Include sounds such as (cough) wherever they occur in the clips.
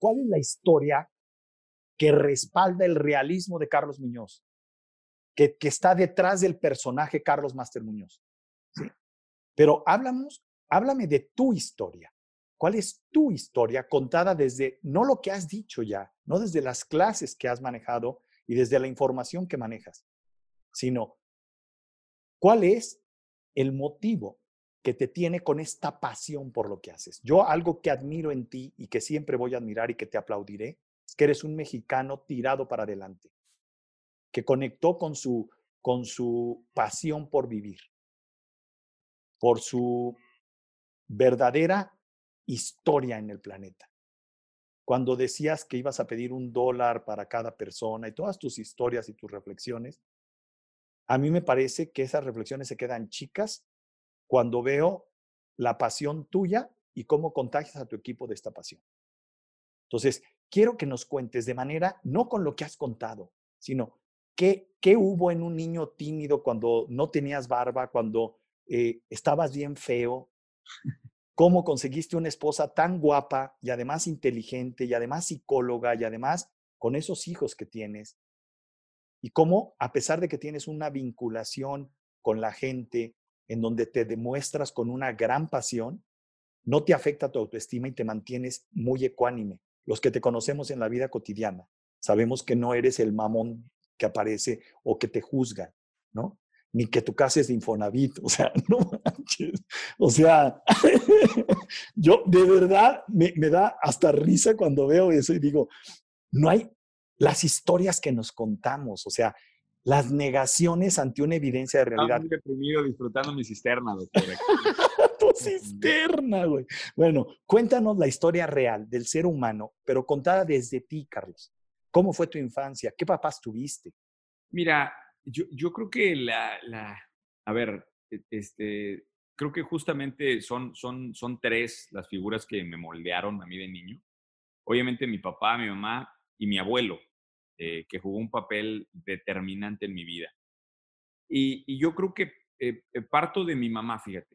¿cuál es la historia que respalda el realismo de Carlos Muñoz? Que, está detrás del personaje Carlos Master Muñoz. Pero háblame de tu historia. ¿Cuál es tu historia contada desde, no lo que has dicho ya, no desde las clases que has manejado y desde la información que manejas, sino cuál es el motivo que te tiene con esta pasión por lo que haces. Yo algo que admiro en ti y que siempre voy a admirar y que te aplaudiré es que eres un mexicano tirado para adelante, que conectó con su, con su pasión por vivir, por su verdadera historia en el planeta. Cuando decías que ibas a pedir un dólar para cada persona y todas tus historias y tus reflexiones, a mí me parece que esas reflexiones se quedan chicas cuando veo la pasión tuya y cómo contagias a tu equipo de esta pasión. Entonces, quiero que nos cuentes de manera, no con lo que has contado, sino qué, qué hubo en un niño tímido cuando no tenías barba, cuando eh, estabas bien feo, cómo conseguiste una esposa tan guapa y además inteligente y además psicóloga y además con esos hijos que tienes. Y cómo, a pesar de que tienes una vinculación con la gente, en donde te demuestras con una gran pasión, no te afecta tu autoestima y te mantienes muy ecuánime. Los que te conocemos en la vida cotidiana, sabemos que no eres el mamón que aparece o que te juzga, ¿no? Ni que tu casa es de Infonavit, o sea, (laughs) no manches. O sea, (laughs) yo de verdad me da hasta risa cuando veo eso y digo, no hay las historias que nos contamos, o sea, las negaciones ante una evidencia de realidad. Estoy deprimido disfrutando mi cisterna, doctor. (laughs) tu cisterna, güey. Bueno, cuéntanos la historia real del ser humano, pero contada desde ti, Carlos. ¿Cómo fue tu infancia? ¿Qué papás tuviste? Mira, yo, yo creo que la, la, a ver, e, este, creo que justamente son, son, son tres las figuras que me moldearon a mí de niño. Obviamente mi papá, mi mamá y mi abuelo. Eh, que jugó un papel determinante en mi vida. Y, yo creo que eh, eh, parto de mi mamá, fíjate,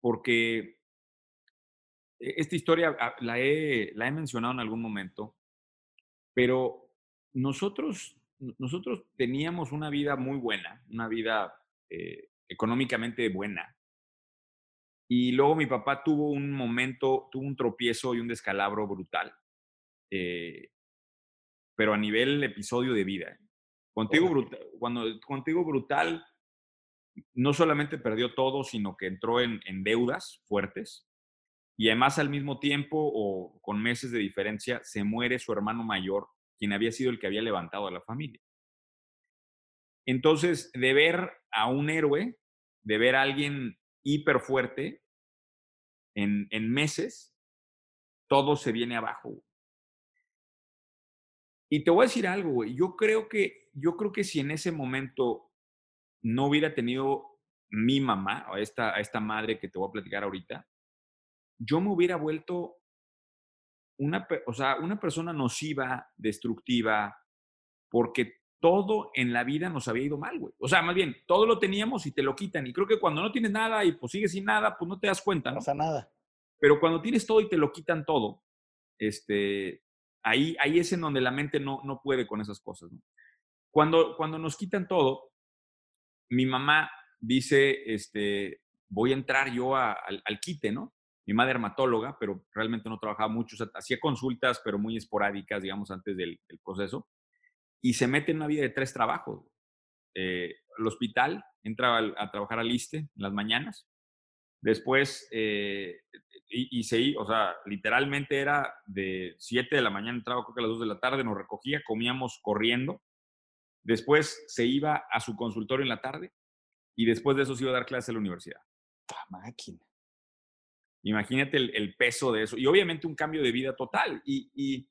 porque esta historia ah, la he, la he mencionado en algún momento, pero nosotros, nosotros teníamos una vida muy buena, una vida económicamente buena. Y luego mi papá tuvo un momento, tuvo un tropiezo y un descalabro brutal pero a nivel episodio de vida. Contigo, brutal, cuando, contigo brutal, no solamente perdió todo, sino que entró en, en deudas fuertes. Y además al mismo tiempo, o con meses de diferencia, se muere su hermano mayor, quien había sido el que había levantado a la familia. Entonces, de ver a un héroe, de ver a alguien hiper fuerte, en, en meses, todo se viene abajo. Y te voy a decir algo, güey. Yo creo que, yo creo que si en ese momento no hubiera tenido mi mamá, o esta, a esta madre que te voy a platicar ahorita, yo me hubiera vuelto una, o sea, una persona nociva, destructiva, porque todo en la vida nos había ido mal, güey. O sea, más bien, todo lo teníamos y te lo quitan. Y creo que cuando no tienes nada y pues sigues sin nada, pues no te das cuenta, ¿no? No pasa nada. Pero cuando tienes todo y te lo quitan todo, este, Ahí, ahí es en donde la mente no, no puede con esas cosas. Cuando, cuando nos quitan todo, mi mamá dice, este, voy a entrar yo al, al, quite, ¿no? Mi madre dermatóloga, pero realmente no trabajaba mucho, hacía consultas, pero muy esporádicas, digamos, antes del, proceso, y se mete en una vida de tres trabajos. Eh, el hospital, entra a, trabajar al ISTE en las mañanas, después eh, y, se, o sea, literalmente era de 7 de la mañana, entraba creo que a las 2 de la tarde, nos recogía, comíamos corriendo. Después se iba a su consultorio en la tarde y después de eso se iba a dar clases en la universidad. ¡Ta máquina! Imagínate el, peso de eso. Y obviamente un cambio de vida total. Y, y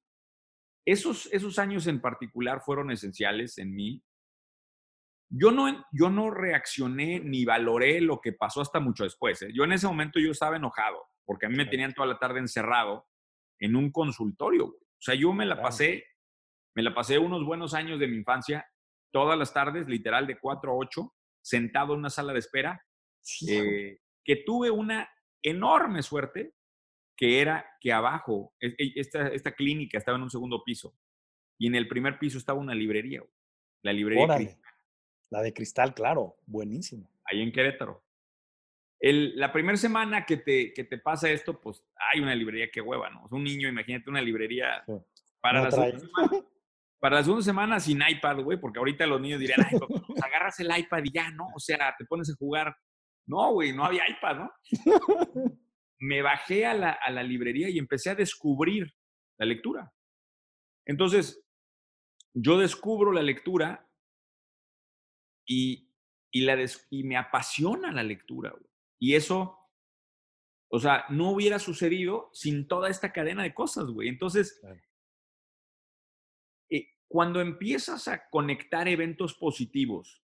esos, esos años en particular fueron esenciales en mí. Yo no, yo no reaccioné ni valoré lo que pasó hasta mucho después. ¿eh? Yo en ese momento yo estaba enojado porque a mí me tenían toda la tarde encerrado en un consultorio. O sea, yo me la pasé, me la pasé unos buenos años de mi infancia, todas las tardes, literal de 4 a 8, sentado en una sala de espera, eh, que tuve una enorme suerte que era que abajo, e, e, esta, esta clínica estaba en un segundo piso y en el primer piso estaba una librería, la librería. La de Cristal, claro, buenísimo. Ahí en Querétaro. El, la primera semana que te, que te pasa esto, pues hay una librería que hueva, ¿no? Es un niño, imagínate una librería para, la segunda semana, (laughs) para la segunda semana sin iPad, güey, porque ahorita los niños dirían, ay, pues, agarras el iPad y ya, ¿no? O sea, te pones a jugar. No, güey, no había iPad, ¿no? (laughs) Me bajé a la, a la librería y empecé a descubrir la lectura. Entonces, yo descubro la lectura y, y, la y me apasiona la lectura. Güey. Y eso, o sea, no hubiera sucedido sin toda esta cadena de cosas, güey. Entonces, eh, cuando empiezas a conectar eventos positivos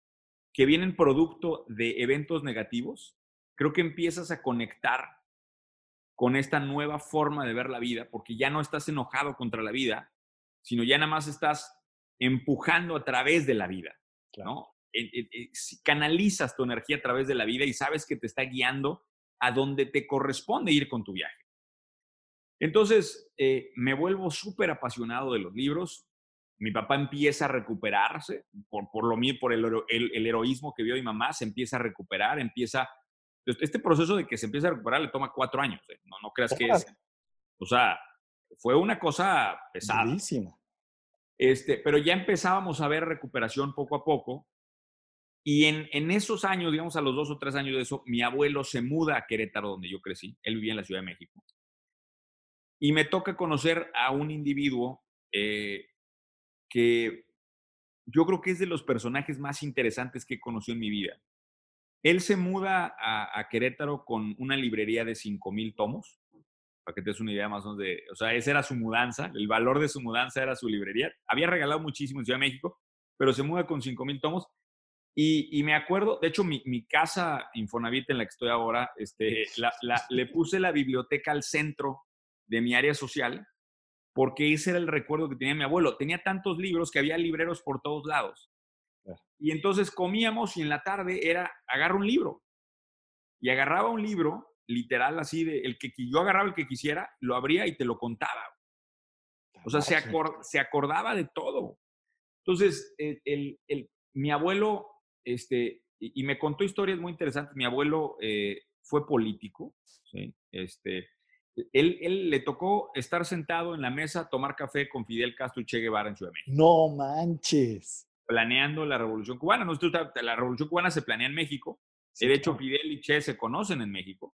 que vienen producto de eventos negativos, creo que empiezas a conectar con esta nueva forma de ver la vida, porque ya no estás enojado contra la vida, sino ya nada más estás empujando a través de la vida, ¿no? Canalizas tu energía a través de la vida y sabes que te está guiando a donde te corresponde ir con tu viaje. Entonces, eh, me vuelvo súper apasionado de los libros. Mi papá empieza a recuperarse por, por, lo, por el, el, heroísmo que vio mi mamá, se empieza a recuperar, empieza... Este proceso de que se empieza a recuperar le toma cuatro años. ¿eh? No, no creas que es... O sea, fue una cosa pesada. Este, pero ya empezábamos a ver recuperación poco a poco y en, en, esos años, digamos a los dos o tres años de eso, mi abuelo se muda a Querétaro, donde yo crecí. Él vivía en la Ciudad de México. Y me toca conocer a un individuo eh, que yo creo que es de los personajes más interesantes que he conocido en mi vida. Él se muda a, a Querétaro con una librería de 5 mil tomos, para que te des una idea más o menos de, o sea, esa era su mudanza, el valor de su mudanza era su librería. Había regalado muchísimo en Ciudad de México, pero se muda con 5 mil tomos y, me acuerdo, de hecho, mi, casa Infonavit en la que estoy ahora, este, (laughs) le puse la biblioteca al centro de mi área social porque ese era el recuerdo que tenía mi abuelo. Tenía tantos libros que había libreros por todos lados. Y entonces comíamos y en la tarde era, agarra un libro. Y agarraba un libro, literal así, de el que yo agarraba el que quisiera, lo abría y te lo contaba. O sea, se, se acordaba de todo. Entonces, el, el, mi abuelo este, y, me contó historias muy interesantes. Mi abuelo eh, fue político, Este, él, él, le tocó estar sentado en la mesa, tomar café con Fidel Castro y Che Guevara en Ciudad de México. No manches. Planeando la Revolución Cubana. la Revolución Cubana se planea en México. de hecho, Fidel y Che se conocen en México.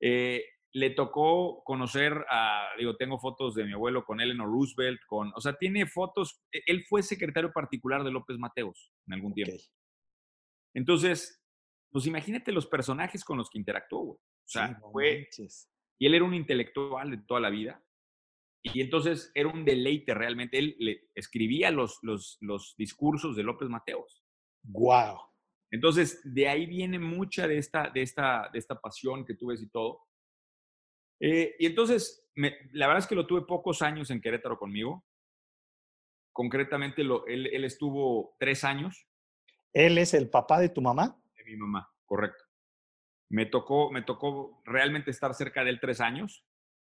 Eh, le tocó conocer a, digo, tengo fotos de mi abuelo con Eleanor Roosevelt, con, o sea, tiene fotos, e, él fue secretario particular de López Mateos en algún tiempo. Entonces, pues imagínate los personajes con los que interactuó, O sea, fue, y él era un intelectual de toda la vida, y entonces era un deleite realmente, él le escribía los, los, los discursos de López Mateos. ¡Wow! Entonces, de ahí viene mucha de esta, de esta, de esta pasión que tuve y todo. Eh, y entonces, la verdad es que lo tuve pocos años en Querétaro conmigo. Concretamente, lo, él, él, estuvo tres años. ¿Él es el papá de tu mamá? De mi mamá, correcto. Me tocó, me tocó realmente estar cerca de él tres años.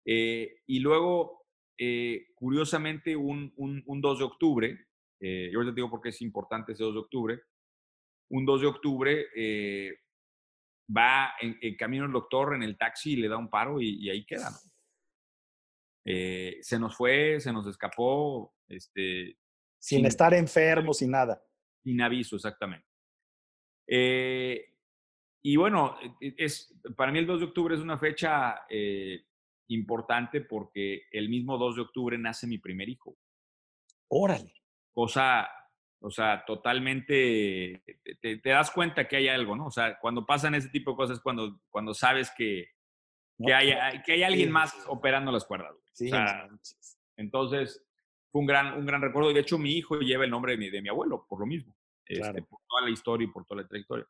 Eh, y luego, eh, curiosamente, un, un, un, 2 de octubre, yo te digo por qué es importante ese 2 de octubre, un 2 de octubre va en, camino el doctor en el taxi y le da un paro y, ahí queda. Eh, se nos fue, se nos escapó. Este, sin, estar enfermo, sin nada. Sin aviso, exactamente. Eh, y bueno, e, e, es, para mí el 2 de octubre es una fecha eh, importante porque el mismo 2 de octubre nace mi primer hijo. Órale. Cosa o sea, totalmente te, das cuenta que hay algo, ¿no? O sea, cuando pasan ese tipo de cosas, cuando, cuando sabes que, que, hay, que hay alguien más operando las cuerdas. Sí, entonces, fue un gran, un gran recuerdo. Y de hecho, mi hijo lleva el nombre de mi, de mi abuelo, por lo mismo. Este, por toda la historia y por toda la trayectoria.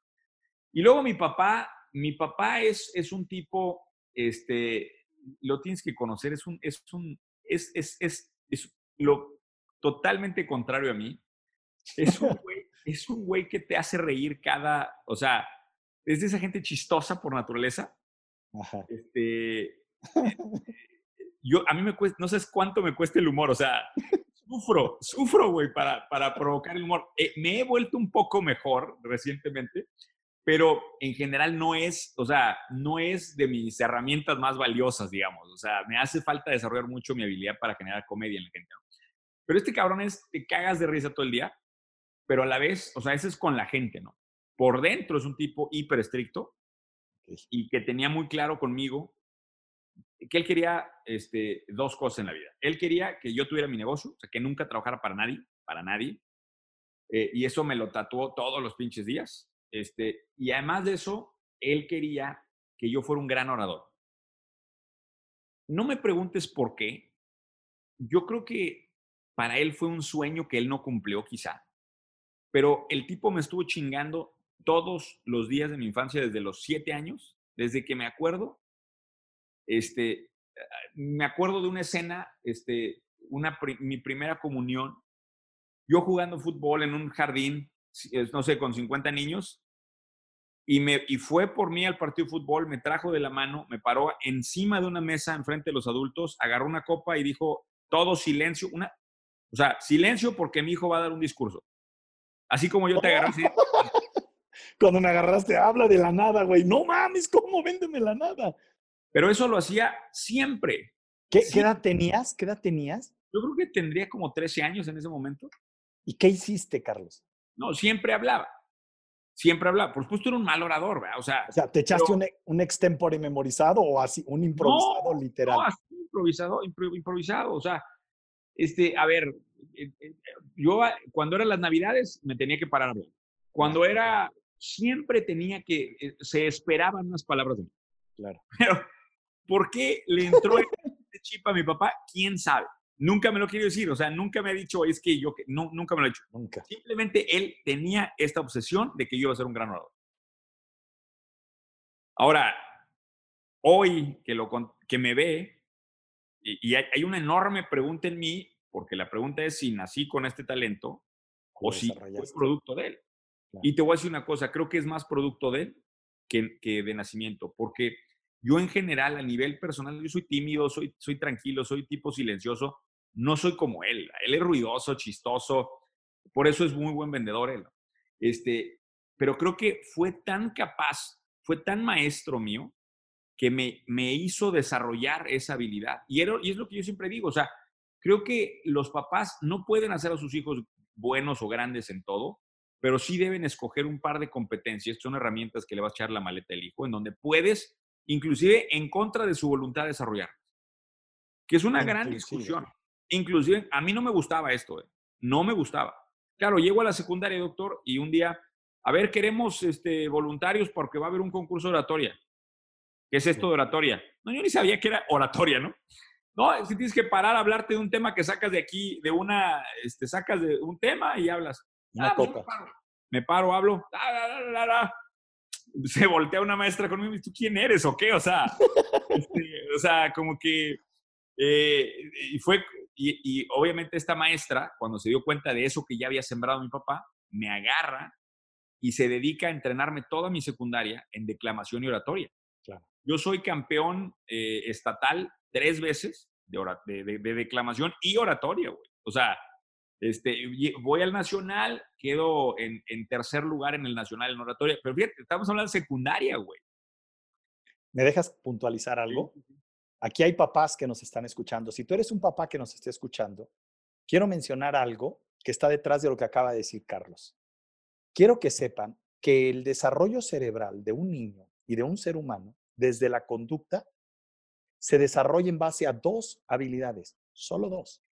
Y luego mi papá, mi papá es, es un tipo, este, lo tienes que conocer, es un, es un, es, es, es, es lo totalmente contrario a mí es un (laughs) güey, es un güey que te hace reír cada, o sea, es de esa gente chistosa por naturaleza. Este, (laughs) yo, a mí me cuesta, no sé cuánto me cuesta el humor, o sea, sufro, sufro, güey, para, para provocar el humor. Eh, me he vuelto un poco mejor recientemente, pero en general no es, o sea, no es de mis herramientas más valiosas, digamos. O sea, me hace falta desarrollar mucho mi habilidad para generar comedia en la gente. Pero este cabrón es, te cagas de risa todo el día, pero a la vez, o sea, ese es con la gente, ¿no? Por dentro es un tipo hiper estricto y que tenía muy claro conmigo que él quería este, dos cosas en la vida. Él quería que yo tuviera mi negocio, o sea, que nunca trabajara para nadie, para nadie. Eh, y eso me lo tatuó todos los pinches días. Este, y además de eso, él quería que yo fuera un gran orador. No me preguntes por qué. Yo creo que para él fue un sueño que él no cumplió quizá. Pero el tipo me estuvo chingando todos los días de mi infancia desde los siete años, desde que me acuerdo este, me acuerdo de una escena, este, una, mi primera comunión, yo jugando fútbol en un jardín, no sé, con 50 niños, y, me, y fue por mí al partido de fútbol, me trajo de la mano, me paró encima de una mesa enfrente de los adultos, agarró una copa y dijo, todo silencio, una, o sea, silencio porque mi hijo va a dar un discurso. Así como yo te agarré. (laughs) Cuando me agarraste, habla de la nada, güey. No mames, ¿cómo véndeme la nada? Pero eso lo hacía siempre. ¿Qué, edad tenías? ¿Qué edad tenías? Yo creo que tendría como 13 años en ese momento. ¿Y qué hiciste, Carlos? No, siempre hablaba. Siempre hablaba. Por supuesto, era un mal orador, ¿verdad? O sea, o sea ¿te echaste un, un, extempore memorizado o así, un improvisado literal? No, así, improvisado, improvisado. O sea, este, a ver, yo cuando eran las Navidades me tenía que parar a hablar. Cuando era, siempre tenía que, eh, se esperaban unas palabras de mí. Claro. (laughs) Pero ¿Por qué le entró este chip a mi papá? ¿Quién sabe? Nunca me lo quiero decir, o sea, nunca me ha dicho, es que yo, no, nunca me lo ha dicho. Nunca. Simplemente él tenía esta obsesión de que yo iba a ser un gran orador. Ahora, hoy que, lo, que me ve, y, hay, una enorme pregunta en mí, porque la pregunta es si nací con este talento o si fue producto de él. Y te voy a decir una cosa, creo que es más producto de él que, que de nacimiento, porque yo en general, a nivel personal, yo soy tímido, soy, soy tranquilo, soy tipo silencioso, no soy como él. Él es ruidoso, chistoso, por eso es muy buen vendedor él. Este, pero creo que fue tan capaz, fue tan maestro mío, que me, me hizo desarrollar esa habilidad. Y, y es lo que yo siempre digo, o sea, creo que los papás no pueden hacer a sus hijos buenos o grandes en todo, pero sí deben escoger un par de competencias, son herramientas que le vas a echar la maleta al hijo, en donde puedes inclusive en contra de su voluntad de desarrollar. Que es una gran discusión. Inclusive, a mí no me gustaba esto, ¿eh? no me gustaba. Claro, llego a la secundaria, doctor, y un día, a ver, queremos este, voluntarios porque va a haber un concurso de oratoria. ¿Qué es esto de oratoria? No, yo ni sabía que era oratoria, ¿no? No, que tienes que parar a hablarte de un tema que sacas de aquí, de una, este, sacas de un tema y hablas. Una ah, pues me, paro, hablo (laughs) se voltea una maestra conmigo y tú quién eres o qué, o sea, (laughs) este, o sea, como que, eh, y fue, y, obviamente esta maestra, cuando se dio cuenta de eso que ya había sembrado mi papá, me agarra y se dedica a entrenarme toda mi secundaria en declamación y oratoria. Claro. Yo soy campeón eh, estatal tres veces de, de, de, declamación y oratoria, güey. O sea, este, voy al nacional, quedo en, tercer lugar en el nacional en oratoria. Pero fíjate, estamos hablando de secundaria, güey. ¿Me dejas puntualizar algo? Aquí hay papás que nos están escuchando. Si tú eres un papá que nos esté escuchando, quiero mencionar algo que está detrás de lo que acaba de decir Carlos. Quiero que sepan que el desarrollo cerebral de un niño y de un ser humano, desde la conducta, se desarrolla en base a dos habilidades, solo dos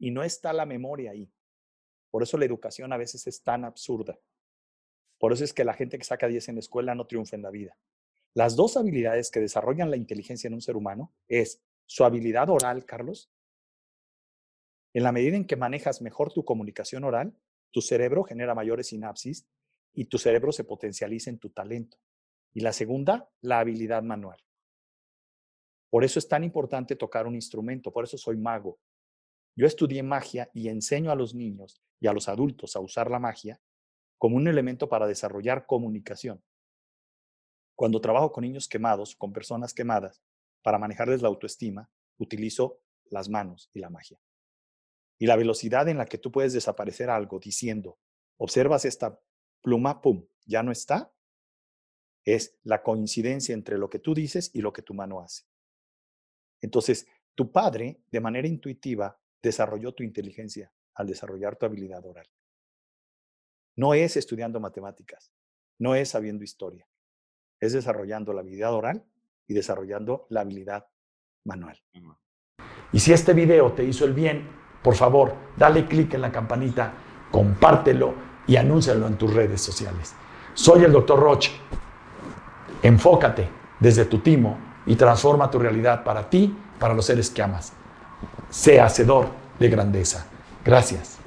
y no está la memoria ahí. Por eso la educación a veces es tan absurda. Por eso es que la gente que saca 10 en la escuela no triunfa en la vida. Las dos habilidades que desarrollan la inteligencia en un ser humano es su habilidad oral, Carlos. En la medida en que manejas mejor tu comunicación oral, tu cerebro genera mayores sinapsis y tu cerebro se potencializa en tu talento. Y la segunda, la habilidad manual. Por eso es tan importante tocar un instrumento, por eso soy mago, yo estudié magia y enseño a los niños y a los adultos a usar la magia como un elemento para desarrollar comunicación. Cuando trabajo con niños quemados, con personas quemadas, para manejarles la autoestima, utilizo las manos y la magia. Y la velocidad en la que tú puedes desaparecer algo diciendo, observas esta pluma, pum, ya no está, es la coincidencia entre lo que tú dices y lo que tu mano hace. Entonces, tu padre, de manera intuitiva, desarrolló tu inteligencia al desarrollar tu habilidad oral. No es estudiando matemáticas, no es sabiendo historia, es desarrollando la habilidad oral y desarrollando la habilidad manual. Y si este video te hizo el bien, por favor, dale clic en la campanita, compártelo y anúncialo en tus redes sociales. Soy el Dr. Roche. Enfócate desde tu timo y transforma tu realidad para ti, para los seres que amas. Sea hacedor de grandeza. Gracias.